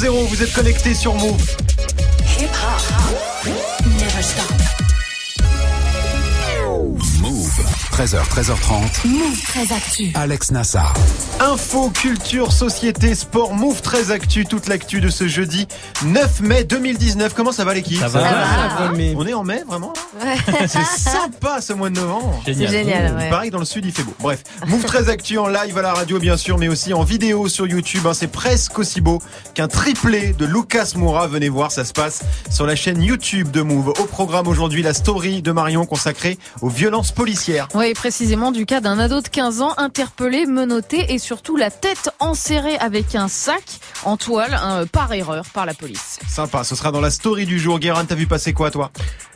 00, vous êtes connectés sur Move. 13h, 13h30. Move 13 Actu. Alex Nassar. Info, culture, société, sport, Move 13 Actu, toute l'actu de ce jeudi 9 mai 2019. Comment ça va l'équipe Ça va, Ça va. ça va, mais- On est en mai, vraiment C'est sympa ce mois de novembre. C'est génial, ouais. que dans le sud il fait beau. Bref, Move 13 Actu en live à la radio bien sûr, mais aussi en vidéo sur YouTube. hein. C'est presque aussi beau qu'un triplé de Lucas Moura. Venez voir, ça se passe sur la chaîne YouTube de Move. Au programme aujourd'hui, la story de Marion consacrée aux violences policières. Oui, précisément du cas d'un ado de 15 ans interpellé, menotté et surtout la tête enserrée avec un sac en toile hein, par erreur par la police. Sympa, ce sera dans la story du jour. Guérin, t'as vu passer quoi toi?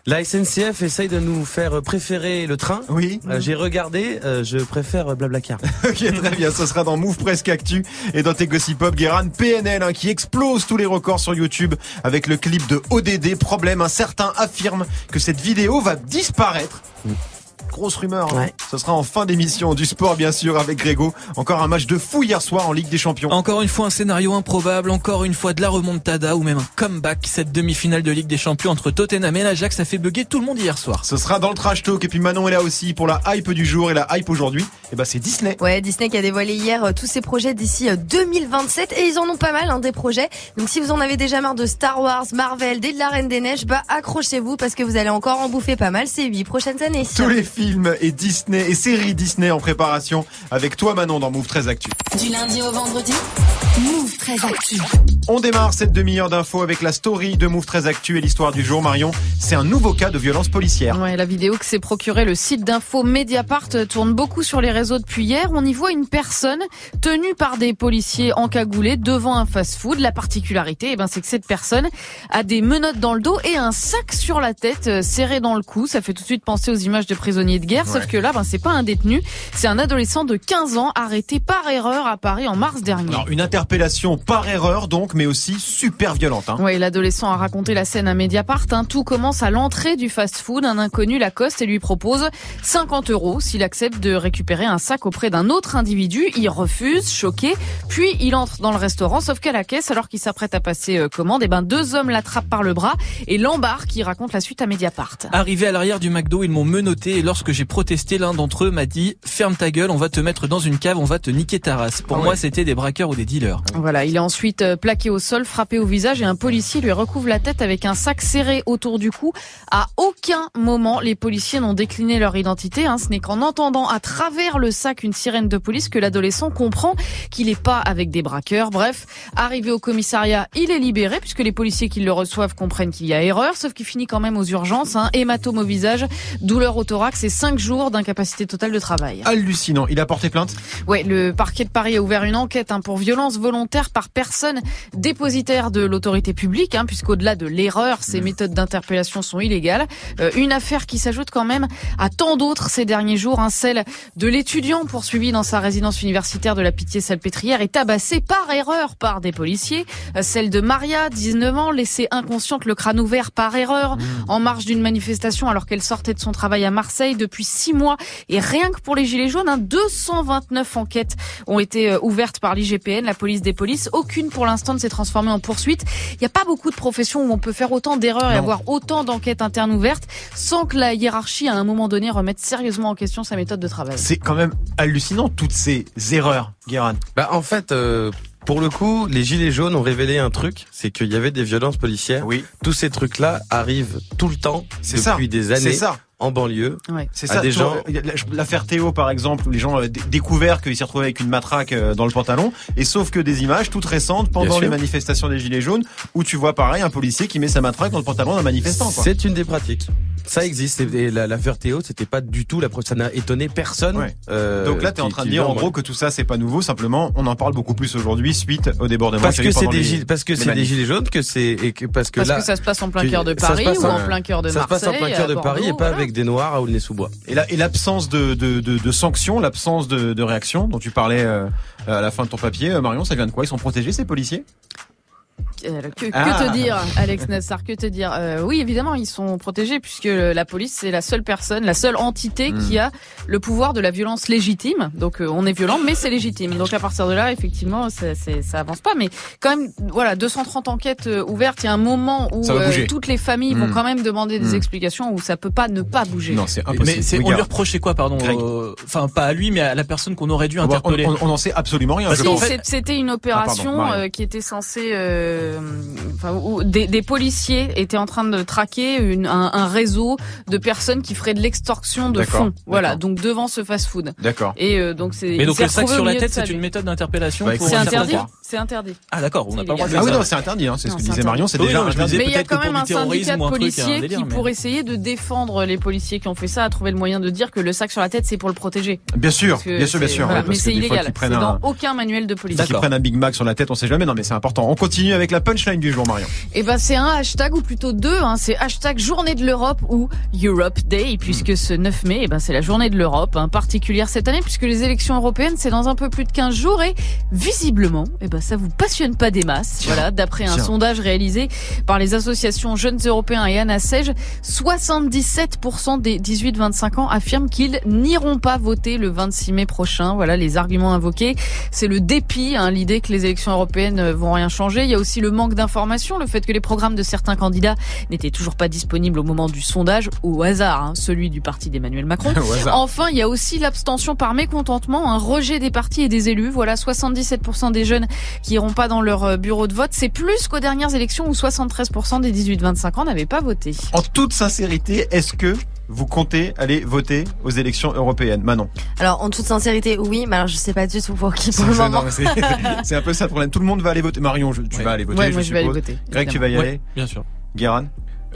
La SNCF essaye de nous faire préférer le train. Oui Euh, J'ai regardé, euh, je préfère Blablacar. Ok, très bien. Ce sera dans Move Presque Actu et dans tes Gossip Pop. Guérin, PNL, hein, qui explose tous les records sur YouTube avec le clip de ODD. Problème, un certain affirme que cette vidéo va disparaître. Grosse rumeur. hein. Ouais. Ce sera en fin d'émission du sport, bien sûr, avec Grégo. Encore un match de fou hier soir en Ligue des Champions. Encore une fois un scénario improbable, encore une fois de la remontada ou même un comeback. Cette demi-finale de Ligue des Champions entre Tottenham et l'Ajax a fait bugger tout le monde hier soir. Ce sera dans le trash talk. Et puis Manon est là aussi pour la hype du jour. Et la hype aujourd'hui, eh ben, c'est Disney. Ouais, Disney qui a dévoilé hier euh, tous ses projets d'ici euh, 2027 et ils en ont pas mal hein, des projets. Donc si vous en avez déjà marre de Star Wars, Marvel, des de la Reine des Neiges, bah accrochez-vous parce que vous allez encore en bouffer pas mal ces huit prochaines années. Tous les films et Disney et séries Disney en préparation avec toi Manon dans Move 13 Actu. Du lundi au vendredi, Move 13 Actu. On démarre cette demi-heure d'infos avec la story de Move 13 Actu et l'histoire du jour. Marion, c'est un nouveau cas de violence policière. Ouais, la vidéo que s'est procurée le site d'info Mediapart tourne beaucoup sur les réseaux depuis hier. On y voit une personne tenue par des policiers encagoulés devant un fast-food. La particularité, eh ben, c'est que cette personne a des menottes dans le dos et un sac sur la tête euh, serré dans le cou. Ça fait tout de suite penser aux images de prisonniers de guerre. Sauf Ouais. que là, ben, c'est pas un détenu. C'est un adolescent de 15 ans arrêté par erreur à Paris en mars dernier. Alors, une interpellation par erreur donc, mais aussi super violente. Hein. Oui, l'adolescent a raconté la scène à Mediapart. hein. Tout commence à l'entrée du fast-food. Un inconnu l'accoste et lui propose 50 euros s'il accepte de récupérer un sac auprès d'un autre individu. Il refuse, choqué. Puis il entre dans le restaurant, sauf qu'à la caisse, alors qu'il s'apprête à passer euh, commande, et ben deux hommes l'attrapent par le bras et l'embarquent. Qui raconte la suite à Mediapart. Arrivé à l'arrière du McDo, ils m'ont menotté et lorsque j'ai protesté, l'un d'entre eux m'a dit "Ferme ta gueule, on va te mettre dans une cave, on va te niquer ta race." Pour Ah ouais. moi, c'était des braqueurs ou des dealers. Voilà, il est ensuite euh, plaqué au sol, frappé au visage et un policier lui recouvre la tête avec un sac serré autour du cou. À aucun moment, les policiers n'ont décliné leur identité. hein. Ce n'est qu'en entendant à travers le sac une sirène de police que l'adolescent comprend qu'il n'est pas avec des braqueurs. Bref, arrivé au commissariat, il est libéré puisque les policiers qui le reçoivent comprennent qu'il y a erreur, sauf qu'il finit quand même aux urgences. Hein. Hématome au visage, douleur au thorax et cinq jours d'incapacité totale de travail. Hallucinant. Il a porté plainte Ouais, le parquet de Paris a ouvert une enquête hein, pour violence volontaire par personne dépositaire de l'autorité publique, hein, puisqu'au-delà de l'erreur, ces méthodes d'interpellation sont illégales. Euh, une affaire qui s'ajoute quand même à tant d'autres ces derniers jours, hein, celle de l'étudiant poursuivi dans sa résidence universitaire de la Pitié-Salpêtrière et tabassé par erreur par des policiers. Euh, celle de Maria, 19 ans, laissée inconsciente le crâne ouvert par erreur en marge d'une manifestation alors qu'elle sortait de son travail à Marseille depuis six mois. Et rien que pour les Gilets jaunes, hein, 229 enquêtes ont été euh, ouvertes par l'IGPN, la police des polices. Aucune pour l'instant ne s'est transformée en poursuite. Il n'y a pas beaucoup de professions où on peut faire autant d'erreurs et avoir autant d'enquêtes internes ouvertes sans que la hiérarchie, à un moment donné, remette sérieusement en question sa méthode de travail. C'est quand même hallucinant toutes ces erreurs, Guérin. Bah en fait, euh, pour le coup, les gilets jaunes ont révélé un truc, c'est qu'il y avait des violences policières. Oui, Tous ces trucs-là arrivent tout le temps c'est ça. depuis des C'est années ça. En banlieue. Ouais. C'est ça. des gens- euh, L'affaire Théo, par exemple, où les gens ont découvert qu'il s'est retrouvé avec une matraque euh, dans le pantalon. Et sauf que des images toutes récentes pendant les manifestations des Gilets jaunes, où tu vois pareil un policier qui met sa matraque dans le pantalon d'un manifestant. C'est une des pratiques. Ça existe. Et et la- l'affaire Théo, c'était pas du tout la ça n'a étonné personne. Ouais. euh, Donc là, tu es en train de dire en gros que tout ça, c'est pas nouveau. Simplement, on en parle beaucoup plus aujourd'hui suite au débordement. parce que c'est des gilets, parce que c'est des gilets jaunes que c'est et que parce que Parce là que ça se passe en plein cœur de Paris ou en- en plein cœur de ça se Marseille. passe en plein cœur de à Paris et pas avec des noirs ou le nez sous bois. Et la- et l'absence de, de, de, de sanctions, l'absence de, de réaction dont tu parlais euh, à la fin de ton papier, euh, Marion, ça vient de quoi? Ils sont protégés ces policiers? Que, que Ah. te dire, Alex Nassar Que te dire? Euh, Oui, évidemment, ils sont protégés puisque la police c'est la seule personne, la seule entité Hmm. qui a le pouvoir de la violence légitime. Donc euh, on est violent, mais c'est légitime. Donc à partir de là, effectivement, ça, ça avance pas. Mais quand même, voilà, 230 enquêtes euh, ouvertes. Il y a un moment où euh, toutes les familles vont Hmm. quand même demander des Hmm. explications où ça peut pas ne pas bouger. Non, c'est impossible. Mais Oui, on lui reprochait quoi, pardon euh, Enfin, pas à lui, mais à la personne qu'on aurait dû interpeller. on- n'en sait absolument rien. C'était une opération Ah, pardon, euh, qui était censée, euh, enfin, où des, des policiers étaient en train de traquer une, un, un réseau de personnes qui feraient de l'extorsion de D'accord, fonds. Voilà, donc devant ce fast-food. D'accord. Et euh, donc c'est. Mais donc le sac sur la tête, c'est une méthode d'interpellation Bah, pour C'est interdit. C'est interdit. Ah d'accord, on n'a pas le droit de. Ah oui, faire non, c'est interdit. Hein, c'est ce que disait. Marion. C'est Oui, déjà non, je me interdit. disais Mais il y a quand même un syndicat de policiers qui, mais- pour essayer de défendre les policiers qui ont fait ça, a trouvé le moyen de dire que le sac sur la tête, c'est pour le protéger. Bien sûr, bien sûr, bien sûr. voilà, ouais, mais c'est illégal. dans un, aucun manuel de police. qu'ils D'accord. prennent un Big Mac sur la tête, on sait jamais. Non, mais c'est important. On continue avec la punchline du jour, Marion. Eh ben c'est un hashtag ou plutôt deux. Hein, c'est hashtag Journée de l'Europe ou Europe Day puisque ce 9 mai, eh ben c'est la Journée de l'Europe, hein, particulière cette année puisque les élections européennes c'est dans un peu plus de 15 jours et visiblement, eh ben ça vous passionne pas des masses. Voilà, d'après un sondage réalisé par les associations Jeunes Européens et Anna Sej, 77% des 18-25 ans affirment qu'ils n'iront pas voter le 26 mai prochain. Voilà les arguments invoqués. C'est le dépit, hein, l'idée que les élections européennes euh, vont rien changer. Il y a aussi le manque d'informations, le fait que les programmes de certains candidats n'étaient toujours pas disponibles au moment du sondage, au hasard, hein, celui du parti d'Emmanuel Macron. Enfin, il y a aussi l'abstention par mécontentement, un rejet des partis et des élus. Voilà, 77% des jeunes qui iront pas dans leur euh, bureau de vote. C'est plus qu'aux dernières élections où 73% des 18-25 ans n'avaient pas voté. En toute sincérité, est-ce que vous comptez aller voter aux élections européennes Manon? Alors, en toute sincérité, oui, mais alors je sais pas du tout pour qui pour le C'est- moment. c'est- un peu ça le problème. Tout le monde va aller voter. Marion, je- tu Ouais. vas aller voter, ouais, je moi je vais aller voter. Greg, tu vas y aller. Ouais, bien sûr. Guéran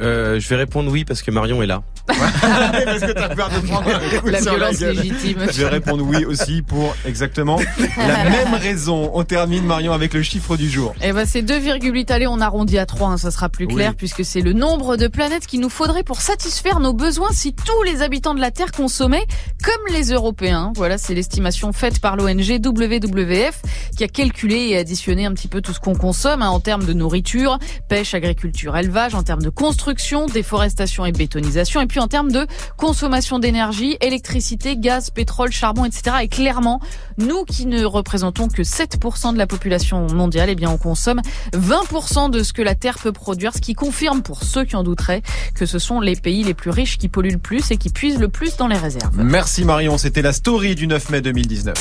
Euh, je vais répondre oui parce que Marion est là. Parce que t'as peur de prendre un coup La sur violence légitime. Je vais répondre oui aussi pour exactement la même raison. On termine Marion avec le chiffre du jour. Eh ben c'est 2,8 allez on arrondit à 3 hein, ça sera plus clair Oui. puisque c'est le nombre de planètes qu'il nous faudrait pour satisfaire nos besoins si tous les habitants de la Terre consommaient comme les Européens. Voilà, c'est l'estimation faite par l'ONG WWF qui a calculé et additionné un petit peu tout ce qu'on consomme hein, en termes de nourriture, pêche, agriculture, élevage, en termes de construction, déforestation et bétonisation et puis en termes de consommation d'énergie, électricité, gaz, pétrole, charbon, etc. Et clairement, nous qui ne représentons que 7% de la population mondiale, eh bien on consomme 20% de ce que la Terre peut produire, ce qui confirme pour ceux qui en douteraient que ce sont les pays les plus riches qui polluent le plus et qui puisent le plus dans les réserves. Merci Marion, c'était la story du 9 mai 2019.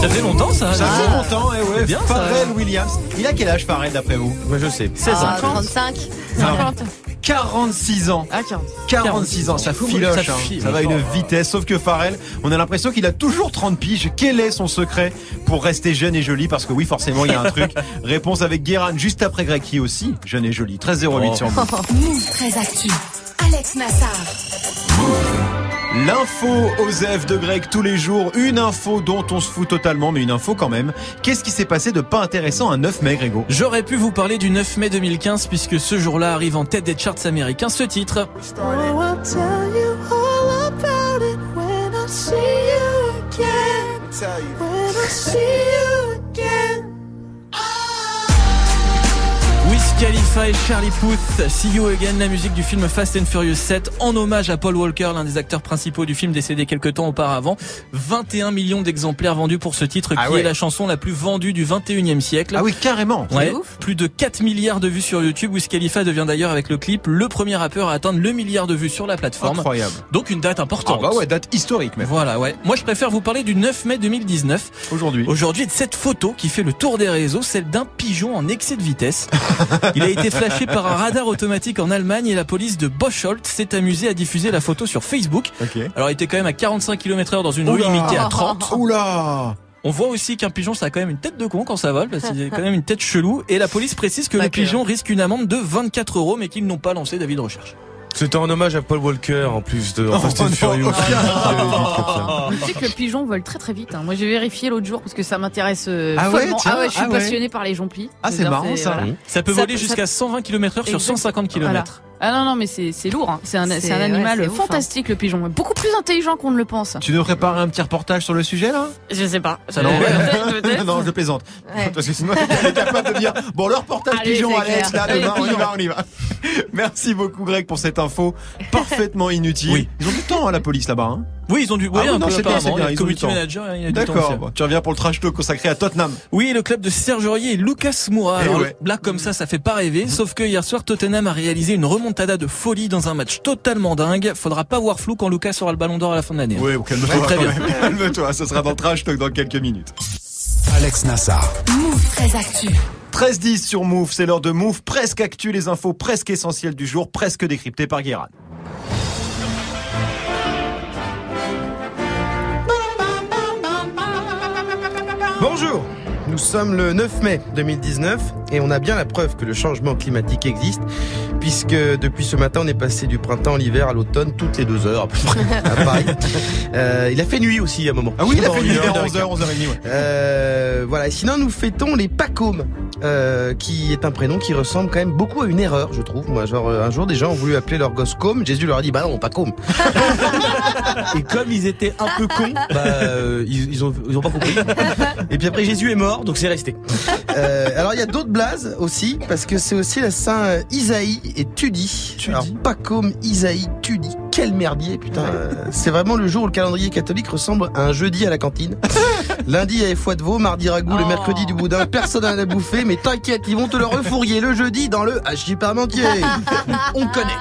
Ça fait longtemps ça Ça fait longtemps, eh ouais. bien, ça. Pharrell Williams. Il a quel âge Pharrell d'après vous Moi je sais. 16 ans. Ah, 35. 50 46 ans. à 40. 46 ans, ça filoche, Ça hein. ça va à une vitesse. Sauf que Pharrell, on a l'impression qu'il a toujours 30 piges. Quel est son secret pour rester jeune et joli? Parce que oui, forcément, il y a un truc. Réponse avec Guéran juste après Greg qui est aussi jeune et joli. 13 08 Oh. sur vous. Move très actu. Alex Nassar. L'info Osef de Greg tous les jours. Une info dont on se fout totalement, mais une info quand même. Qu'est-ce qui s'est passé de pas intéressant un 9 mai, Grégo? J'aurais pu vous parler du 9 mai 2015 puisque ce jour-là arrive en tête des charts américains ce titre. Et Charlie Puth, See You Again, la musique du film Fast and Furious 7, en hommage à Paul Walker, l'un des acteurs principaux du film décédé quelques temps auparavant. 21 millions d'exemplaires vendus pour ce titre Ah qui ouais. est la chanson la plus vendue du 21e siècle. Ah oui, carrément. Ouais, ouf. plus de 4 milliards de vues sur YouTube. Wiz Khalifa devient d'ailleurs avec le clip le premier rappeur à atteindre le milliard de vues sur la plateforme. Incroyable. Donc une date Ah importante. bah ouais, date historique même. Voilà, ouais. Moi, je préfère vous parler du 9 mai 2019. Aujourd'hui. Aujourd'hui, de cette photo qui fait le tour des réseaux, celle d'un pigeon en excès de vitesse. Il a été flashé par un radar automatique en Allemagne et la police de Bocholt s'est amusée à diffuser la photo sur Facebook. Ok. Alors, il était quand même à 45 km heure dans une rue limitée à 30. Oula On voit aussi qu'un pigeon, ça a quand même une tête de con quand ça vole, parce qu'il a quand même une tête chelou. Et la police précise que Pas le pigeon risque une amende de 24 euros, mais qu'ils n'ont pas lancé d'avis de recherche. C'était en hommage à Paul Walker en plus de en Fast and Furious. oh. Tu sais que le pigeon vole très très vite. hein. Moi j'ai vérifié l'autre jour parce que ça m'intéresse euh, Ah ouais, tiens, ah ouais, je suis ah ouais. passionnée par les jonquilles. Ah, c'est marrant, ça. Ça peut Ça voler peut- jusqu'à 120 km heure sur Exact. 150 km. Ah non, non, mais c'est c'est lourd. hein. C'est un, un animal ouais, c'est ouf, hein. fantastique, le pigeon. Beaucoup plus intelligent qu'on ne le pense. Tu nous prépares un petit reportage sur le sujet là? Je sais pas. Ça Euh, peut-être, peut-être. Non, je plaisante. Ouais. Parce que sinon, elle est capable de dire bon, le reportage Allez, pigeon, Alex, clair. là, demain, Allez, on y va, on y va. Merci beaucoup, Greg, pour cette info parfaitement inutile. Oui. Ils ont du temps, hein, la police là-bas. Oui, ils ont du, oui, Ah oui, non, peu c'est bien, c'est bien, ils ont manager, il y a du temps D'accord. bon, tu reviens pour le trash talk consacré à Tottenham. Oui, le club de Serge Aurier et Lucas Moura. Eh Alors, ouais. Là, comme ça, ça fait pas rêver. Sauf que hier soir, Tottenham a réalisé une remontada de folie dans un match totalement dingue. Faudra pas voir flou quand Lucas aura le ballon d'or à la fin de l'année. Oui, calme-toi. Très bien. Calme-toi, ce sera dans le trash talk dans quelques minutes. Alex Nassar. Move très actu. 13-10 sur Move, c'est l'heure de Move, presque actu, les infos presque essentielles du jour, presque décryptées par Guérin. Bonjour, nous sommes le 9 mai 2019 et on a bien la preuve que le changement climatique existe puisque depuis ce matin on est passé du printemps à l'hiver à l'automne toutes les deux heures à peu près à Paris. Euh, il a fait nuit aussi à un moment. Ah oui, il a fait nuit vers une heure 11h, 11h30, ouais. Euh, voilà. Et sinon, nous fêtons les Pacômes, euh, qui est un prénom qui ressemble quand même beaucoup à une erreur, je trouve. Moi, genre un jour, des gens ont voulu appeler leur gosse Com. Jésus leur a dit, bah non, pas Com. Et comme ils étaient un peu cons, bah euh, ils, ils ont ils ont pas compris. Et puis après, Jésus est mort, donc c'est resté. Euh, alors il y a d'autres blazes aussi, parce que c'est aussi la Saint euh, Isaïe et Tudi. Tudi. Alors Pacôme, Isaïe, Tudi. Quel merdier, putain. Euh, c'est vraiment le jour où le calendrier catholique ressemble à un jeudi à la cantine. Lundi, il y avait foie de veau, mardi ragoût, le Oh. mercredi du boudin. Personne n'a à bouffer, mais t'inquiète, ils vont te le refourguer le jeudi dans le hachis parmentier. On connaît.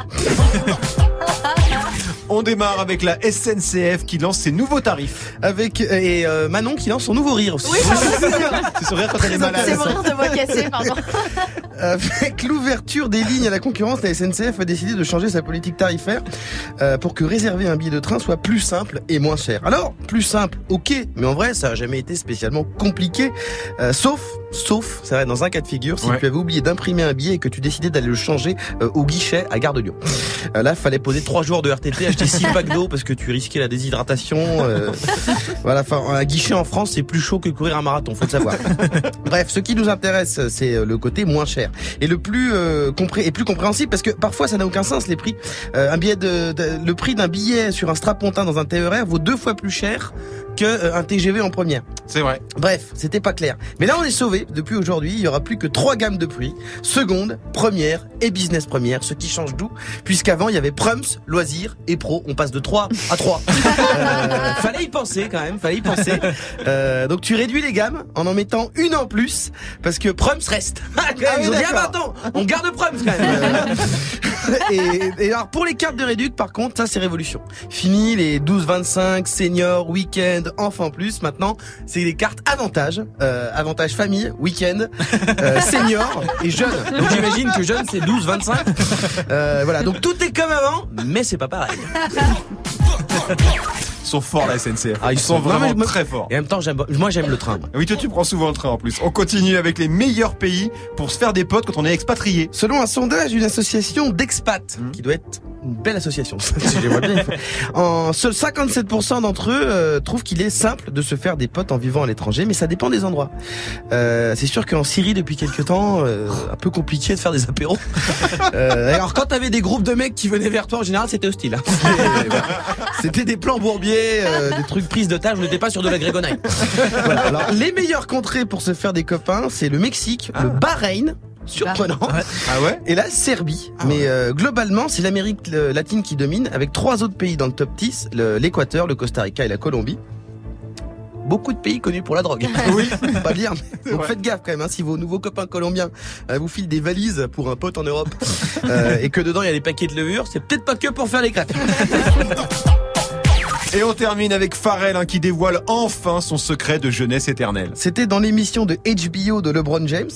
On démarre avec la SNCF qui lance ses nouveaux tarifs. Avec et euh, Manon qui lance son nouveau rire aussi. C'est son rire quand elle est malade. C'est mon rire de voix cassée, pardon. Avec l'ouverture des lignes à la concurrence, la SNCF a décidé de changer sa politique tarifaire euh, pour que réserver un billet de train soit plus simple et moins cher. Alors, plus simple, ok, mais en vrai, ça a jamais été spécialement compliqué, euh, sauf, sauf, c'est vrai, dans un cas de figure, si Ouais. tu avais oublié d'imprimer un billet et que tu décidais d'aller le changer euh, au guichet à Gare de Lyon. Euh, là, fallait poser trois jours de RTT, acheter six packs d'eau parce que tu risquais la déshydratation. euh, voilà, enfin, un guichet en France, c'est plus chaud que courir un marathon, faut le savoir. Bref, ce qui nous intéresse, c'est le côté moins cher et le plus euh, compréhensible parce que parfois ça n'a aucun sens les prix. Euh, un billet de, de- le prix d'un billet sur un strapontin dans un TER vaut deux fois plus cher que euh, un TGV en première. C'est vrai. Bref, c'était pas clair. Mais là, on est sauvé. Depuis aujourd'hui, il y aura plus que trois gammes de prix seconde, première et business première, ce qui change tout, puisqu'avant il y avait Prums, loisirs et pro. On passe de 3 à 3. Euh, fallait y penser quand même, fallait y penser. Euh, donc tu réduis les gammes en en mettant une en plus, parce que Prums reste. Ah, oui, ils ont dit, ah bah attends, on garde Prums quand même. Et, et alors pour les cartes de réduc, par contre, ça c'est révolution. Fini les 12-25, senior, week-end, enfant plus. Maintenant, c'est les cartes avantage, euh, avantage famille, week-end, euh, senior et jeune. Donc j'imagine que jeune c'est 12-25. Euh, voilà, donc tout est comme avant, mais c'est pas pareil. Ils sont forts la SNCF. Ah, ils sont vraiment me- très forts. Et en même temps, moi j'aime le train. Oui, toi tu prends souvent le train en plus. On continue avec les meilleurs pays pour se faire des potes quand on est expatrié. Selon un sondage d'une association d'expats, Mhm. qui doit être une belle association, bien, en seuls 57% d'entre eux euh, trouvent qu'il est simple de se faire des potes en vivant à l'étranger, mais ça dépend des endroits. Euh, c'est sûr qu'en Syrie depuis quelques temps, euh, un peu compliqué de faire des apéros. Alors quand t'avais des groupes de mecs qui venaient vers toi, en général c'était hostile. hein. C'était des plans bourbiers, euh, des trucs prises de tâche, on n'était pas sur de la grégonaille. Voilà. Alors les meilleures contrées pour se faire des copains, c'est le Mexique, le Bahreïn, surprenant. Ah ouais Et la Serbie. Mais euh, globalement, c'est l'Amérique latine qui domine, avec trois autres pays dans le top 10, le- l'Équateur, le, Costa Rica et la Colombie. Beaucoup de pays connus pour la drogue. oui, pas mais- Donc faites gaffe quand même, hein, si vos nouveaux copains colombiens euh, vous filent des valises pour un pote en Europe euh, et que dedans il y a des paquets de levure, c'est peut-être pas que pour faire les crêpes. Et on termine avec Pharrell hein, qui dévoile enfin son secret de jeunesse éternelle. C'était dans l'émission de HBO de LeBron James.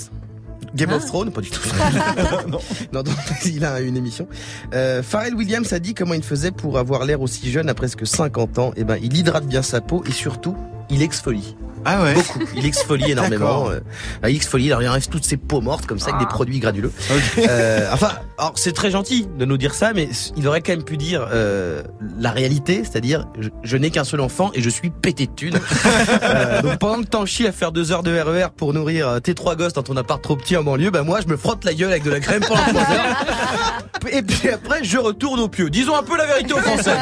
Game of Thrones, pas du tout. non. non, non, il a une émission. Euh, Pharrell Williams a dit comment il faisait pour avoir l'air aussi jeune à presque 50 ans. Eh ben, il hydrate bien sa peau et surtout, il exfolie. Ah ouais. Beaucoup. Il exfolie énormément. Euh, il exfolie, il enlève toutes ses peaux mortes comme ça avec des produits granuleux. Ok. Euh, enfin, alors c'est très gentil de nous dire ça, mais il aurait quand même pu dire euh, la réalité, c'est-à-dire je, je n'ai qu'un seul enfant et je suis pété de thunes. Euh, donc pendant que t'en chies à faire deux heures de RER pour nourrir euh, tes trois gosses dans ton appart trop petit en banlieue, bah moi je me frotte la gueule avec de la crème pendant trois heures. Et puis après je retourne au pieu. Disons un peu la vérité aux Français.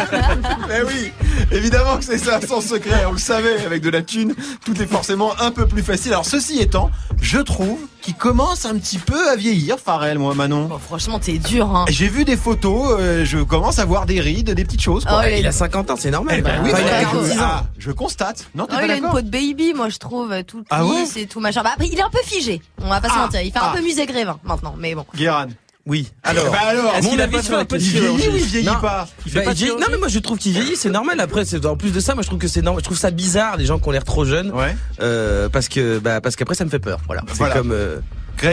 Eh oui, évidemment que c'est ça, sans secret. On le savait, avec de la thune, tout est forcément un peu plus facile. Alors ceci étant, je trouve qu'il commence un petit peu à vieillir, Pharrell, moi, Manon. Bon, franchement, t'es dur, hein. J'ai vu des photos, euh, je commence à voir des rides, des petites choses. Quoi. Oh, il Il a- a 50 ans, c'est normal. Eh ben oui, Enfin, il a voilà. 46 ans. Ah, je constate. Non, t'es Oh, pas il a une peau de baby, moi je trouve, euh, tout Ah ouais lisse et tout machin. Bah, après, il est un peu figé. On va pas se Ah, mentir. Il fait ah. un peu musée Grévin maintenant, mais bon. Guéran. Oui. Alors. Bah alors, Est-ce mon qu'il a pas fait un peu de Il vieillit ou il vieillit Non. pas Il fait Bah, pas il non mais moi je trouve qu'il vieillit, c'est normal. Après, c'est en plus de ça, moi je trouve que c'est normal. Je trouve ça bizarre les gens qui ont l'air trop jeunes, Ouais. euh, parce que bah parce qu'après ça me fait peur. Voilà. C'est Voilà. comme euh,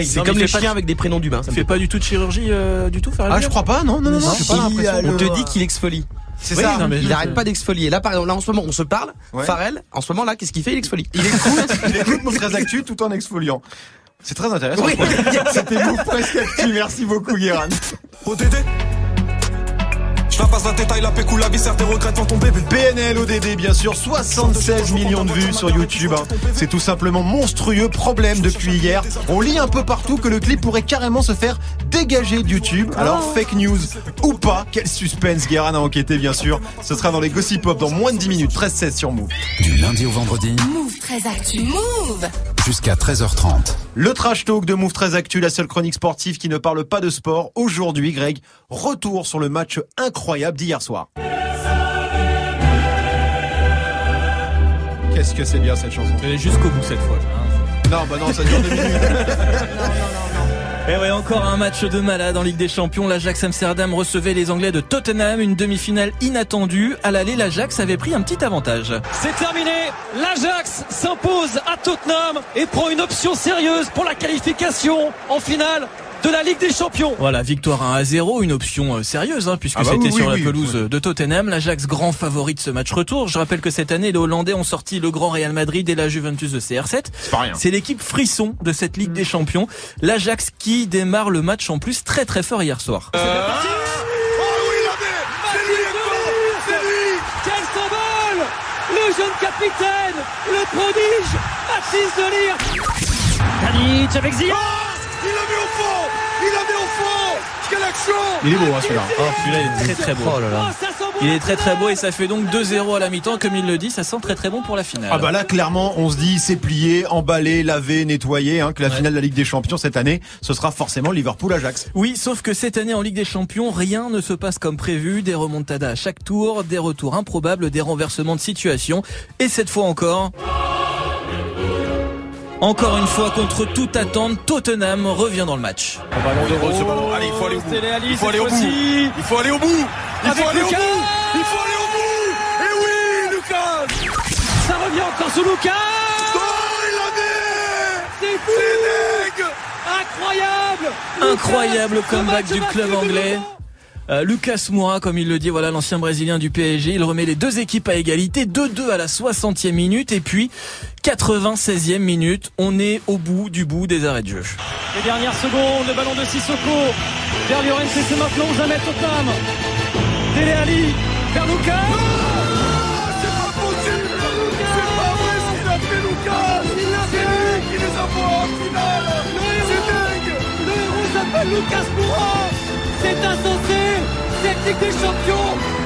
c'est comme les chiens avec des prénoms d'humains. ça fait fait pas du tout de chirurgie euh, du tout, Pharrell Ah, je crois pas, non, non, non, non, pas. On te dit qu'il exfolie. C'est Oui, ça. non, mais- Il arrête pas d'exfolier. Là par exemple, là en ce moment on se parle. Ouais. Pharrell, en ce moment là, qu'est-ce qu'il fait? Il exfolie. Il écoute, il écoute très Actu tout en exfoliant. C'est très intéressant. Oui. C'était Move presque Actu. Merci beaucoup, Guéran. ODD Je la passe la détail, la pécou, la viscère, tes regrets devant ton bébé. PNL ODD bien sûr 76 millions de vues sur YouTube hein. C'est tout simplement monstrueux problème depuis hier On lit un peu partout que le clip pourrait carrément se faire dégager de YouTube Alors fake news ou pas Quel suspense Guérin a enquêté bien sûr Ce sera dans les Gossip Pop dans moins de 10 minutes 13-16 sur Move Du lundi au vendredi Move très actu. Move. jusqu'à 13h30. Le trash talk de Move très Actu La seule chronique sportive qui ne parle pas de sport Aujourd'hui Greg Retour sur le match incroyable d'hier soir Qu'est-ce que c'est bien cette chanson jusqu'au bout cette fois. hein. Non bah non ça dure deux minutes Et ouais, encore un match de malade en Ligue des Champions. L'Ajax Amsterdam recevait les Anglais de Tottenham, une demi-finale inattendue. À l'aller, l'Ajax avait pris un petit avantage. C'est terminé. L'Ajax s'impose à Tottenham et prend une option sérieuse pour la qualification en finale de la Ligue des Champions. Voilà, victoire 1 à 0, une option euh, sérieuse, hein, puisque Ah bah c'était oui, sur oui, la pelouse euh, de Tottenham. L'Ajax, grand favori de ce match retour. Je rappelle que cette année, les Hollandais ont sorti le grand Real Madrid et la Juventus de CR7. C'est pas rien C'est l'équipe frisson de cette Ligue des Champions. L'Ajax qui démarre le match en plus très très fort hier soir. Quel symbole Le jeune capitaine, le prodige, Mathis Delire. Tadic avec. Il l'a mis au fond Il l'a mis au fond Quelle action Il est beau hein, celui-là Oh, celui-là il est très très beau. Oh là là. Oh, Il est très très beau et ça fait donc 2-0 à la mi-temps. Comme il le dit, ça sent très très bon pour la finale. Ah bah là clairement on se dit c'est plié, emballé, lavé, nettoyé hein, que la finale de la Ligue des Champions cette année ce sera forcément Liverpool-Ajax. Oui, sauf que cette année en Ligue des Champions, rien ne se passe comme prévu. Des remontadas à chaque tour, des retours improbables, des renversements de situation. Et cette fois encore... Encore une fois, contre toute attente, Tottenham revient dans le match. Ballon de ce ballon. Allez, il faut aller au bout. Il faut aller au bout. Il faut aller au bout. Il faut aller au bout. Il faut aller au bout. Et oui, Lucas. Ça revient encore sous Lucas. Oh, il l'a mis. C'est fou. C'est dingue. Incroyable. Incroyable comeback du club anglais. Euh, Lucas Moura, comme il le dit, voilà l'ancien brésilien du PSG, il remet les deux équipes à égalité, 2-2 à la 60e minute et puis 96e minute, on est au bout du bout des arrêts de jeu. Les dernières secondes, le ballon de Sissoko. Vers Llorente, c'est maintenant jamais Tottenham. Dele Alli. Vers Lucas. C'est pas possible. C'est pas vrai ce qu'il a fait, Lucas. C'est lui qui les a voix en finale. C'est dingue. Le héros s'appelle Lucas Moura. C'est insensé. Cette Ligue des Champions.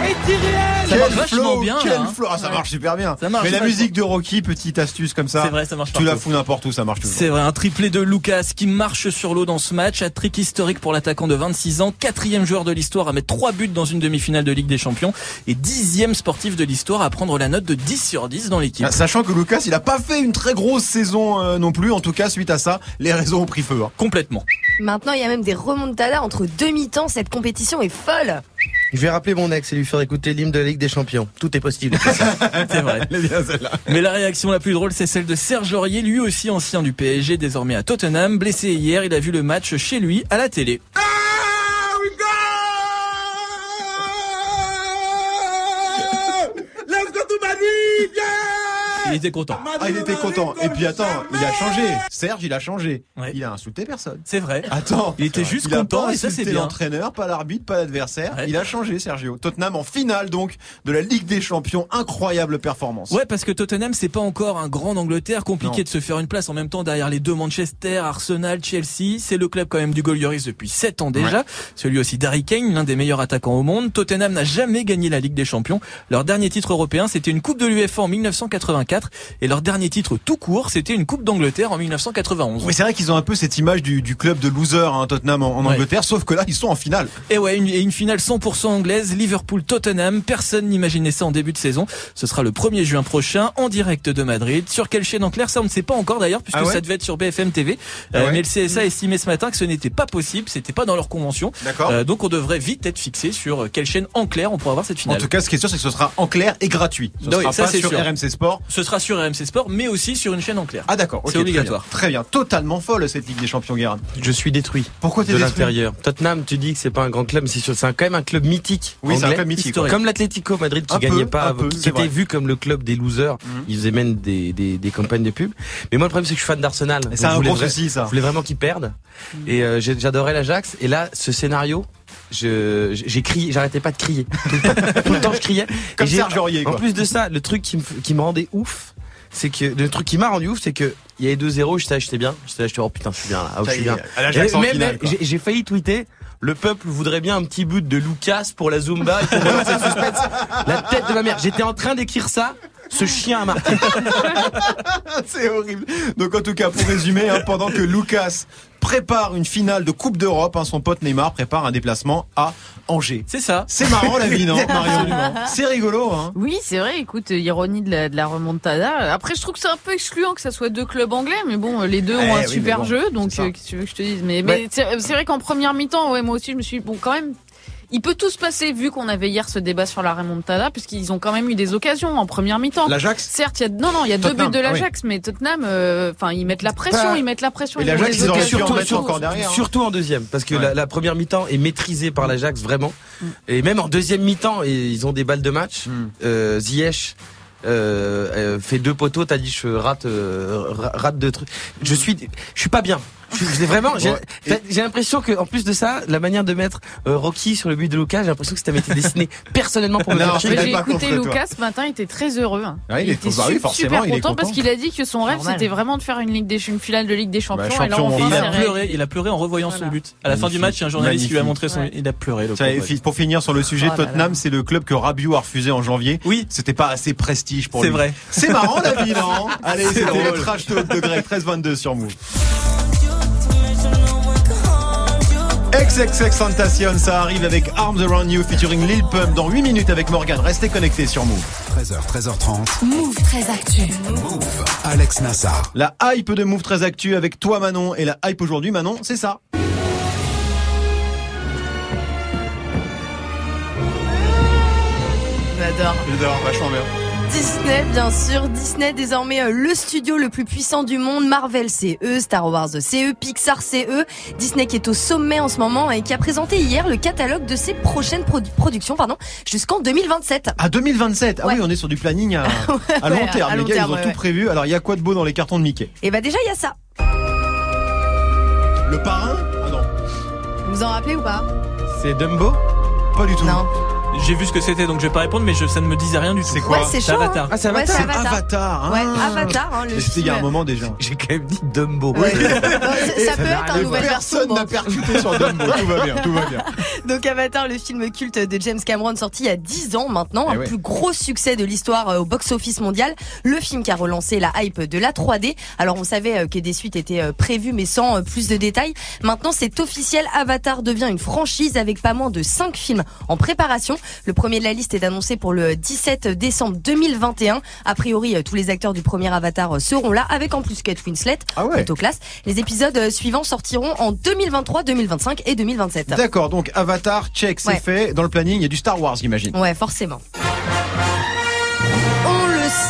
Ça marche vachement bien, quel là, hein. flow. Ah, ça Ouais. marche super bien. Ça marche Mais la musique de Rocky, petite astuce comme ça. C'est vrai, ça marche Tu la fous n'importe où, ça marche toujours. C'est vrai, un triplé de Lucas qui marche sur l'eau dans ce match, un trick historique pour l'attaquant de 26 ans, quatrième joueur de l'histoire à mettre trois buts dans une demi-finale de Ligue des Champions et dixième sportif de l'histoire à prendre la note de 10 sur 10 dans l'équipe. Ah, Sachant que Lucas, il a pas fait une très grosse saison euh, non plus. En tout cas, suite à ça, les réseaux ont pris feu. hein. Complètement. Maintenant, il y a même des remontadas entre deux mi-temps. Cette compétition est folle. Je vais rappeler mon ex et lui faire écouter l'hymne de la Ligue des Champions. Tout est possible. C'est vrai. Mais la réaction la plus drôle, c'est celle de Serge Aurier, lui aussi ancien du PSG, désormais à Tottenham. Blessé hier, il a vu le match chez lui à la télé. Il était content. Ah, il était content. Et puis attends, il a changé. Serge, il a changé. Ouais. Il a insulté personne. C'est vrai. Attends, Il était juste il a content pas et ça, c'est insulté bien. l'entraîneur, pas l'arbitre, pas l'adversaire. Ouais. Il a changé, Sergio. Tottenham en finale donc de la Ligue des Champions, incroyable performance. Ouais, parce que Tottenham, c'est pas encore un grand d'Angleterre, compliqué Non. de se faire une place en même temps derrière les deux Manchester, Arsenal, Chelsea. C'est le club quand même du goal Lloris depuis 7 ans déjà. Celui aussi d'Harry Kane, l'un des meilleurs attaquants au monde. Tottenham n'a jamais gagné la Ligue des Champions. Leur dernier titre européen, c'était une Coupe de l'UEFA en 1984. Et leur dernier titre tout court, c'était une Coupe d'Angleterre en 1991. Oui, c'est vrai qu'ils ont un peu cette image du, du club de loser, hein, Tottenham en, en Ouais. Angleterre, sauf que là, ils sont en finale. Et ouais, une, et une finale 100% anglaise, Liverpool-Tottenham. Personne n'imaginait ça en début de saison. Ce sera le 1er juin prochain, en direct de Madrid. Sur quelle chaîne en clair, ça on ne sait pas encore d'ailleurs, puisque Ah ouais ça devait être sur BFM TV. Ah Euh, ouais mais le CSA a estimé ce matin que ce n'était pas possible, c'était pas dans leur convention. D'accord. Euh, donc on devrait vite être fixé sur quelle chaîne en clair on pourra voir cette En finale. tout cas, ce qui est sûr, c'est que ce sera en clair et gratuit. Ce Oui, sera ça, pas sur sûr. RMC Sport. Ce sera sur RMC Sport, mais aussi sur une chaîne en clair. Ah d'accord, C'est obligatoire. Très bien, Très bien. totalement folle cette Ligue des Champions, Guérin. Je suis détruit. Pourquoi t'es de détruit l'intérieur. Tottenham, tu dis que c'est pas un grand club, mais c'est sûr, c'est un- quand même un club mythique. Oui, c'est un club mythique. historique. Comme l'Atlético Madrid qui Un peu, gagnait pas, peu, qui était vrai. vu comme le club des losers. Mhm. Ils faisaient même des, des, des campagnes de pub. Mais moi, le problème, c'est que je suis fan d'Arsenal. C'est un gros souci, ça. Je voulais vraiment qu'ils perdent. Et euh, j'adorais l'Ajax. Et là, ce scénario, je j'ai crié, j'arrêtais pas de crier. Tout le temps, Tout le temps, je criais. Comme Et Serge Aurier, En plus de ça, le truc qui me, qui me rendait ouf, c'est que le truc qui m'a rendu ouf, c'est que il y avait 2-0, j'étais là, j'étais bien. J'étais là, j'étais oh putain, je suis bien là. Ah, je suis bien. j'ai- failli tweeter. Le peuple voudrait bien un petit bout de Lucas pour la Zumba et pour relancer le suspense. La tête de ma mère. J'étais en train d'écrire ça. Ce chien a marqué. C'est horrible. Donc en tout cas, pour résumer, hein, pendant que Lucas prépare une finale de Coupe d'Europe, hein, son pote Neymar prépare un déplacement à Angers. C'est ça. C'est marrant la vie, non, Marion C'est rigolo, hein Oui, c'est vrai. Écoute, ironie de la, de la remontada. Après, je trouve que c'est un peu excluant que ça soit deux clubs anglais, mais bon, les deux Eh ont un oui, super bon, jeu, donc euh, qu'est-ce que tu veux que je te dise? Mais, mais c'est c'est vrai qu'en première mi-temps, ouais, moi aussi, je me suis dit, bon, quand même. Il peut tout se passer vu qu'on avait hier ce débat sur la remontada, puisqu'ils ont quand même eu des occasions en première mi-temps. L'Ajax Certes, il y a non non, il y a deux buts de ah oui. l'Ajax, mais Tottenham, euh, enfin, ils mettent la pression, Pas- ils mettent la pression. Et l'Ajax, ils auraient pu occasions. en surtout, mettre surtout- encore derrière, hein. surtout en deuxième, parce que Ouais. la, la première mi-temps est maîtrisée par l'Ajax vraiment, et même en deuxième mi-temps, et ils ont des balles de match. Hmm. Euh, Ziyech euh, euh, fait deux poteaux, t'as dit je rate, euh, ra- rate deux trucs. Je suis, je suis pas bien. Je suis- j'ai vraiment, j'ai Ouais. fait- j'ai l'impression que en plus de ça, la manière de mettre euh, Rocky sur le but de Lucas, j'ai l'impression que ça avait été dessiné personnellement pour me Non, faire J'ai écouté. Lucas ce matin, il était très heureux. hein. Ouais, il est- était bah oui, super il est content parce qu'il a dit que son rêve c'était vraiment de faire une ligue des une finale de Ligue des Champions. Bah, et là, enfin, il a c'est pleuré, réalisé. il a pleuré en revoyant Voilà. son but. À la fin du match, il y a un journaliste qui lui a montré son, Ouais. il a pleuré, le Tiens, pour finir sur le sujet, Oh. Tottenham, c'est le club que Rabiot a refusé en janvier. Oui. C'était pas assez prestige pour C'est lui. vrai. C'est marrant la vie, non Allez, C'est c'était le trash talk de Greg 1322 sur Move. XXX Tentacion, ça arrive avec Arms Around You featuring Lil Pump dans 8 minutes avec Morgan. Restez connectés sur Move. 13h, 13h30. Move très actu. Move. Alex Nassar. La hype de Move très actu avec toi Manon et la hype aujourd'hui Manon, c'est ça. J'adore. J'adore, vachement bien. Disney, bien sûr. Disney, désormais euh, le studio le plus puissant du monde. Marvel, c'est eux. Star Wars, c'est eux. Pixar, c'est eux. Disney qui est au sommet en ce moment et qui a présenté hier le catalogue de ses prochaines produ- productions pardon, jusqu'en 2027. À 2027. Ah Ouais. oui, on est sur du planning à, à long Ouais, terme. à long Les gars, terme, ils ont ouais, tout ouais. prévu. Alors, il y a quoi de beau dans les cartons de Mickey? Et bah déjà, il y a ça. Le parrain? Ah non. Vous vous en rappelez ou pas? C'est Dumbo? Pas du tout. Non. J'ai vu ce que c'était, donc je vais pas répondre, mais je, ça ne me disait rien du tout. C'est quoi Ouais, c'est chaud. Avatar. hein. Ah, c'est Ouais, Avatar. C'est Avatar. Avatar. hein. Ouais, Avatar, hein, le C'était il y a un moment déjà. J'ai quand même dit Dumbo. Ouais. Ça peut être un nouvel. Personne n'a percuté sur Dumbo. tout va bien, tout va bien. Donc Avatar, le film culte de James Cameron, sorti il y a 10 ans maintenant, Eh un ouais. plus gros succès de l'histoire euh, au box-office mondial. Le film qui a relancé la hype de la 3D. Alors on savait euh, que des suites étaient euh, prévues, mais sans plus de détails. Maintenant c'est officiel, Avatar devient une franchise avec pas moins de 5 films en préparation. Le premier de la liste est annoncé pour le 17 décembre 2021. A priori, euh, tous les acteurs du premier Avatar euh, seront là, avec en plus Kate Winslet, Ah ouais. plutôt classe. Les épisodes euh, suivants sortiront en 2023, 2025 et 2027. D'accord, donc Avatar, check, c'est Ouais. fait. Dans le planning, il y a du Star Wars, j'imagine. Ouais, forcément. On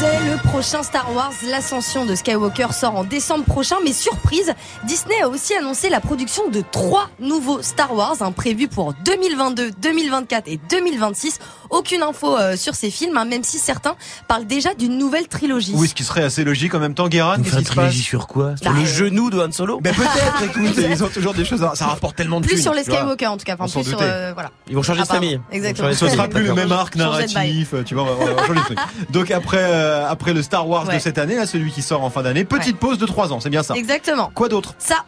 le sait, le prochain Star Wars, l'ascension de Skywalker, sort en décembre prochain, mais surprise, Disney a aussi annoncé la production de trois nouveaux Star Wars, hein, prévus pour 2022, 2024 et 2026. Au aucune info euh, sur ces films, hein, même si certains parlent déjà d'une nouvelle trilogie. Oui, ce qui serait assez logique en même temps. Guérin, Nous qu'est-ce fait qui un se passe trilogie sur quoi Sur Bah, le euh, genou de Han Solo Ben peut-être, écoute, ils ont toujours des choses. à- Ça rapporte tellement de Plus thunes, sur les. Skywalker en tout cas, enfin plus sur euh, voilà. Ils vont changer de Apparemment. famille. Exactement. Ce de sera plus le même arc de narratif, tu vois, on va- changer de truc. Donc après, euh, après le Star Wars de cette année, là, celui qui sort en fin d'année, petite pause de 3 ans, c'est bien ça. Exactement. Quoi d'autre? Ça,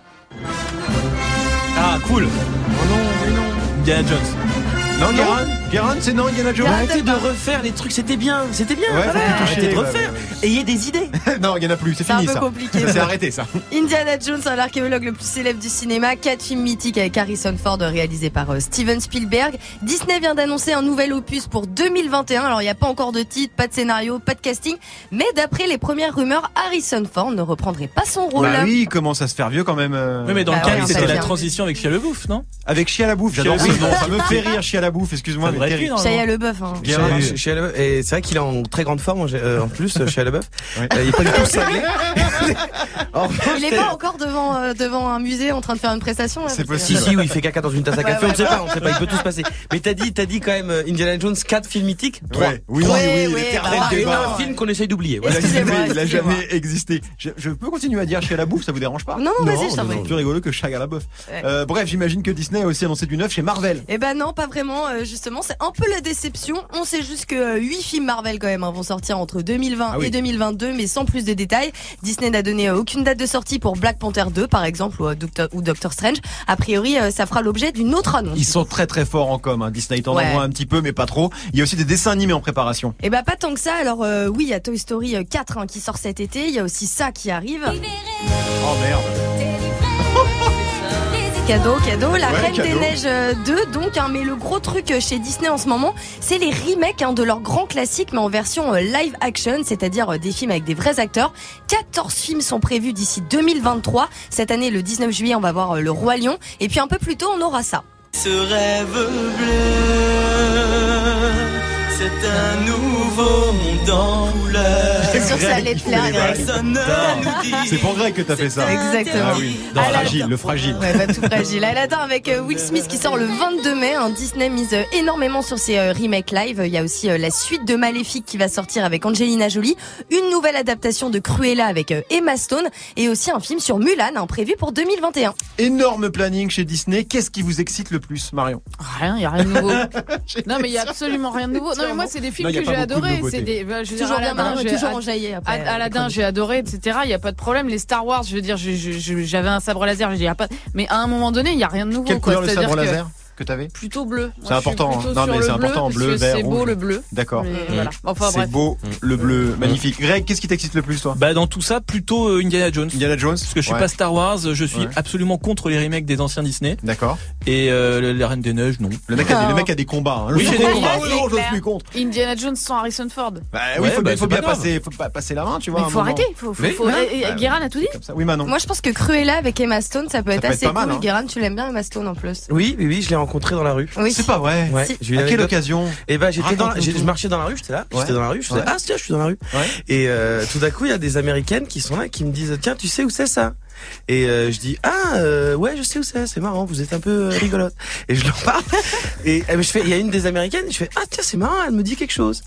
Ah, cool. Oh non, mais non. Indiana Jones. Non, Guérin? Guérin, c'est non, Indiana Jones Arrêtez de refaire les trucs, c'était bien, c'était bien. Ouais, voilà. Arrêtez de ouais, refaire. Ayez des idées. Non, il y en a plus, c'est c'est un fini peu ça. compliqué. Ça s'est arrêté ça. Indiana Jones, l'archéologue le plus célèbre du cinéma, quatre films mythiques avec Harrison Ford réalisés par euh, Steven Spielberg. Disney vient d'annoncer un nouvel opus pour 2021. Alors il n'y a pas encore de titre, pas de scénario, pas de casting, mais d'après les premières rumeurs, Harrison Ford ne reprendrait pas son rôle. Bah oui, il commence à se faire vieux quand même. euh, Oui, mais dans Bah le cas, ouais, c'était la transition avec Chia le Bouffe, non? Avec Chia la bouffe, j'adore ce nom, ça me fait rire Chia la bouffe, excuse-moi, Terrible. Shia LeBeouf. Hein. Chez- chez Shia. Et c'est vrai qu'il est en très grande forme en, euh, plus, chez LaBeouf. Ouais. Euh, il est pas du tout cinglé. Il est pas encore devant euh, devant un musée en train de faire une prestation. C'est que- Si, si, où il fait caca dans une tasse à Ouais, café, on ne sait pas, on sait pas, il peut tout se passer. Mais t'as dit, t'as dit quand même euh, Indiana Jones 4 films mythiques? 3. Ouais, oui, oui, ouais, l'éternel bah, un film qu'on essaye d'oublier. Il a jamais, existé. Je, peux continuer à dire Chia la bouffe, ça vous dérange pas? Non, non, vas-y, je t'en prie. Plus rigolo que Chia la bouffe. Euh, bref, j'imagine que Disney a aussi annoncé du neuf chez Marvel. Eh ben non, pas vraiment. euh, justement, c'est un peu la déception. On sait juste que 8 films Marvel quand même hein, vont sortir entre 2020 Ah oui. et 2022, mais sans plus de détails. Disney n'a donné euh, aucune date de sortie pour Black Panther 2, par exemple, ou, euh, Doctor, ou Doctor Strange. A priori, euh, ça fera l'objet d'une autre annonce. Ils sont très très forts en com. Hein. Disney t'en Ouais. un petit peu, mais pas trop. Il y a aussi des dessins animés en préparation. Eh ben pas tant que ça. Alors euh, oui, il y a Toy Story euh, 4 hein, qui sort cet été. Il y a aussi ça qui arrive. Oh merde. Cadeau, cadeau. La Ouais, Reine cadeau. des Neiges euh, 2, donc. hein, mais le gros truc euh, chez Disney en ce moment, c'est les remakes hein, de leurs grands classiques, mais en version euh, live action, c'est-à-dire euh, des films avec des vrais acteurs. 14 films sont prévus d'ici 2023. Cette année, le 19 juillet, on va voir euh, Le Roi Lion. Et puis un peu plus tôt, on aura ça. Ce rêve bleu, c'est un nouveau monde en couleur. C'est sûr que ça allait te plaire. C'est pour Greg que t'as fait ça. Exactement. Ah oui. Dans Aladdin. fragile, le fragile. Ouais, bah, tout fragile. Aladdin avec euh, Will Smith qui sort le 22 mai. Disney mise euh, énormément sur ses euh, remakes live. Il y a aussi euh, la suite de Maléfique qui va sortir avec Angelina Jolie. Une nouvelle adaptation de Cruella avec euh, Emma Stone. Et aussi un film sur Mulan, hein, prévu pour 2021. Énorme planning chez Disney. Qu'est-ce qui vous excite le plus, Marion? Rien, il y a rien de nouveau. non, mais il y a absolument rien de nouveau. Non, mais moi, c'est des films que j'ai de adorés. C'est des, bah, je veux dire, Toujours bien Aladdin, toujours après. Ad- Aladdin, j'ai adoré, etc. Il y a pas de problème. Les Star Wars, je veux dire, j'avais un sabre laser, je dis, pas. Mais à un moment donné, il y a rien de nouveau. Quelle couleur le sabre laser? Que t'avais Plutôt bleu. C'est important, hein. Non, mais c'est important, bleu, vert, C'est beau le bleu. D'accord. Enfin C'est beau, le bleu, magnifique. Greg, qu'est-ce qui t'excite le plus, toi? Bah dans tout ça, plutôt euh, Indiana Jones. Indiana Jones Parce que je suis pas Star Wars, je suis absolument contre les remakes des anciens Disney. D'accord. Et euh, la Reine des Neiges, non. Le mec, a des, le mec a des combats. Hein. Oui, Je j'ai suis des contre. combats. Ah, non, je suis contre. Indiana Jones sans Harrison Ford. Bah oui, Ouais, faut, bah, bien- grave. passer, faut pas passer la main, tu vois. Il faut arrêter. Ouais, Guérin a tout dit. Oui, Manon. Moi, je pense que Cruella avec Emma Stone, ça peut être assez cool. hein. Guérin, tu l'aimes bien Emma Stone en plus. Oui, oui, oui, je l'ai rencontré dans la rue. Oui. C'est pas vrai. Ouais, Si. j'ai eu À quelle occasion Et ben j'étais dans, la- je marchais dans la rue, j'étais là, Ouais. j'étais dans la rue, je faisais Ouais. ah tiens, je suis dans la rue. Ouais. Et euh, tout d'un coup, il y a des américaines qui sont là qui me disent tiens, tu sais où c'est ça? Et euh, je dis ah euh, ouais, je sais où c'est, c'est marrant, vous êtes un peu euh, rigolote. Et je leur parle et euh, je fais il y a une des américaines, je fais ah tiens, c'est marrant, elle me dit quelque chose.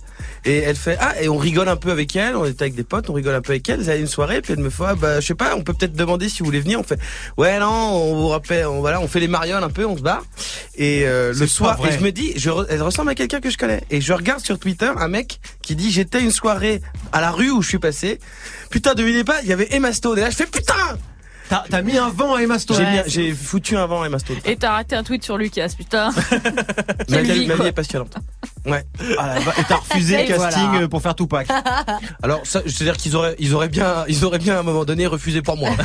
Et elle fait ah et on rigole un peu avec elle, on était avec des potes, on rigole un peu avec elle, elle a une soirée puis elle me fait ah, bah je sais pas, on peut peut-être demander si vous voulez venir, on fait ouais non, on vous rappelle, on, voilà, on fait les marioles un peu, on se barre. Et euh, le soir, et je me dis, je, elle ressemble à quelqu'un que je connais. Et je regarde sur Twitter un mec qui dit j'étais une soirée à la rue où je suis passé. Putain, devinez pas, il y avait Emma Stone. Et là, je fais putain. T'as t'as mis un vent à Emma Stone. J'ai Ouais, J'ai foutu un vent à Emma Stone. Et t'as raté un tweet sur Lucas, putain. Ma vie, ma vie quoi. est passionnante. Ouais. Ah, et t'as refusé le casting voilà. euh, pour faire Tupac. Alors, ça, c'est-à-dire qu'ils auraient, ils auraient bien, ils auraient bien à un moment donné refusé pour moi.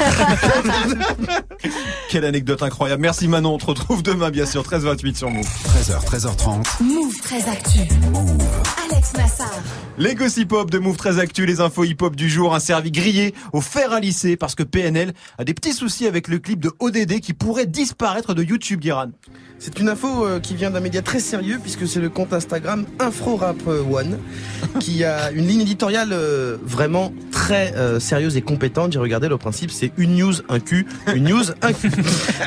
Quelle anecdote incroyable. Merci Manon. On te retrouve demain, bien sûr, 13h28 sur Move. 13h, 13h30. Move très actu. Alex Nassar. Les gossip hop de Move très actu, les infos hip hop du jour, un servi grillé au fer à lisser parce que PNL a des petits soucis avec le clip de ODD qui pourrait disparaître de YouTube, Guiran. C'est une info euh, qui vient d'un média très sérieux puisque c'est le compte Instagram Instagram Infro Rap One, qui a une ligne éditoriale euh, vraiment très euh, sérieuse et compétente. J'ai regardé le principe, c'est une news, un cul, une news, un cul.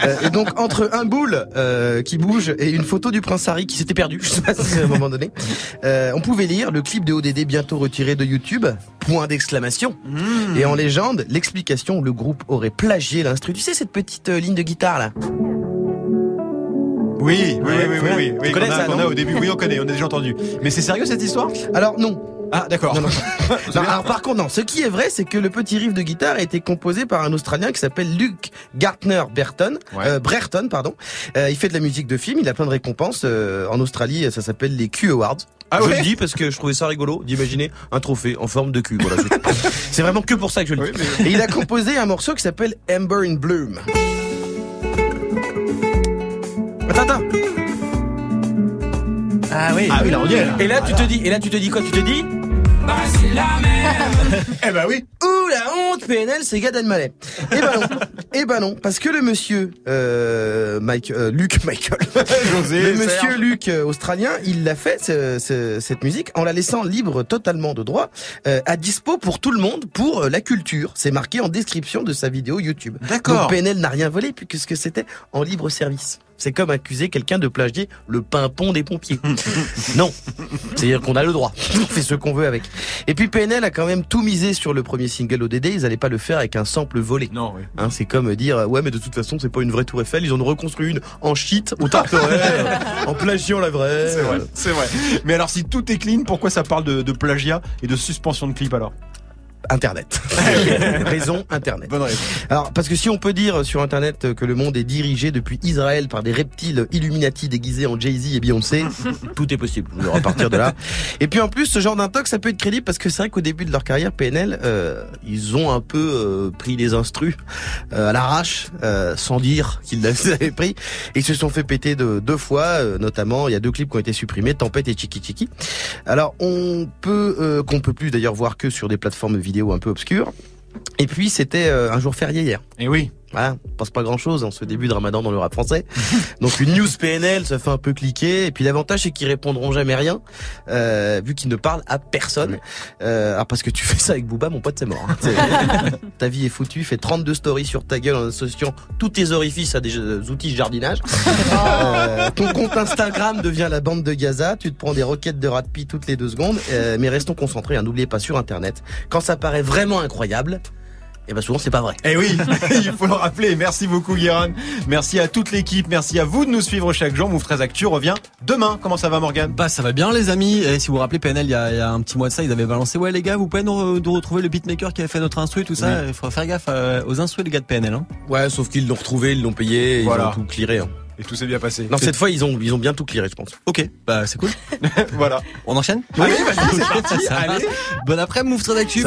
Euh, et donc entre un boule euh, qui bouge et une photo du prince Harry qui s'était perdu, je sais pas si à un moment donné, euh, on pouvait lire le clip de ODD bientôt retiré de YouTube, point d'exclamation. Et en légende, l'explication, le groupe aurait plagié l'instru. Tu sais cette petite euh, ligne de guitare là? Oui, oui, oui, oui, oui, oui, oui, Tu connais qu'on a- ça, qu'on non a au début. Oui, on connaît, on a déjà entendu. Mais c'est sérieux cette histoire? Alors non. Ah, d'accord. Non, non. Non, alors par contre, non. Ce qui est vrai, c'est que le petit riff de guitare a été composé par un Australien qui s'appelle Luke Gartner Berton, euh, Brereton, pardon. Euh, il fait de la musique de film. Il a plein de récompenses euh, en Australie. Ça s'appelle les Q Awards. Ah je ouais le dis parce que je trouvais ça rigolo d'imaginer un trophée en forme de cul. Voilà, c'est- c'est vraiment que pour ça que je le dis. Et il a composé un morceau qui s'appelle Amber in Bloom. Attends, attends. Ah oui. Ah oui, là, on y est, là. Et là, tu te dis, et là, tu te dis quoi? Tu te dis? Eh ben oui. Ouh la honte, PNL, c'est Gad Elmaleh. Eh ben non, eh ben non, parce que le monsieur euh, Mike, euh, Luc Michael, José, le monsieur Serge. Luc euh, australien, il l'a fait ce- ce- cette musique en la laissant libre totalement de droit, euh, à dispo pour tout le monde, pour la culture. C'est marqué en description de sa vidéo YouTube. D'accord. Donc PNL n'a rien volé puisque c'était en libre service. C'est comme accuser quelqu'un de plagier le pimpon des pompiers. non. C'est-à-dire qu'on a le droit. On fait ce qu'on veut avec. Et puis PNL a quand même tout misé sur le premier single ODD. Ils allaient pas le faire avec un sample volé. Non, oui. Hein, c'est comme dire, ouais, mais de toute façon, c'est pas une vraie tour Eiffel. Ils en ont reconstruit une en shit, au en plagiant la vraie. C'est vrai, c'est vrai. Mais alors, si tout est clean, pourquoi ça parle de, de plagiat et de suspension de clip alors? Internet. Raison Internet. Bonne. Alors, parce que si on peut dire sur Internet que le monde est dirigé depuis Israël par des reptiles Illuminati déguisés en Jay-Z et Beyoncé, tout est possible. On va partir de là. Et puis en plus, ce genre d'intox, ça peut être crédible parce que c'est vrai qu'au début de leur carrière, PNL, euh, ils ont un peu euh, pris les instrus euh, à l'arrache, euh, sans dire qu'ils les avaient pris. Et ils se sont fait péter de, deux fois, euh, notamment, il y a deux clips qui ont été supprimés, Tempête et Chiki Chiki. Alors, on peut, euh, qu'on peut plus d'ailleurs voir que sur des plateformes vidéo un peu obscures. Et puis c'était euh, un jour férié hier. Et oui. On passe pas grand chose en ce début de ramadan dans le rap français. Donc une news PNL, ça fait un peu cliquer. Et puis l'avantage c'est qu'ils répondront jamais rien, euh, vu qu'ils ne parlent à personne. Euh, alors parce que tu fais ça avec Booba, mon pote, c'est mort. hein. Ta vie est foutue, fais 32 stories sur ta gueule en associant tous tes orifices à des euh, outils de jardinage. Euh, ton compte Instagram devient la bande de Gaza, tu te prends des roquettes de rat de pie toutes les deux secondes. Euh, mais restons concentrés, hein, n'oubliez pas sur Internet, quand ça paraît vraiment incroyable, et ben souvent c'est pas vrai. Eh oui, il faut le rappeler. Merci beaucoup, Guérin. Merci à toute l'équipe. Merci à vous de nous suivre chaque jour. Move 13 Actu revient demain. Comment ça va, Morgan Bah ça va bien les amis. Et si vous vous rappelez PNL il y, a, il y a un petit mois de ça, ils avaient balancé ouais les gars, vous pouvez nous, re- nous retrouver le beatmaker qui avait fait notre instru tout ça. Oui. Il faut faire gaffe euh, aux instrus les gars de PNL. Hein. Ouais, sauf qu'ils l'ont retrouvé, ils l'ont payé, ils Voilà. ont tout clearé. hein. Et tout s'est bien passé. Non, cette fois, ils ont, ils ont bien tout clearé, je pense. Ok, bah c'est cool. voilà. On enchaîne? Allez, vas-y, c'est parti. Allez. Bon après Move très d'actu.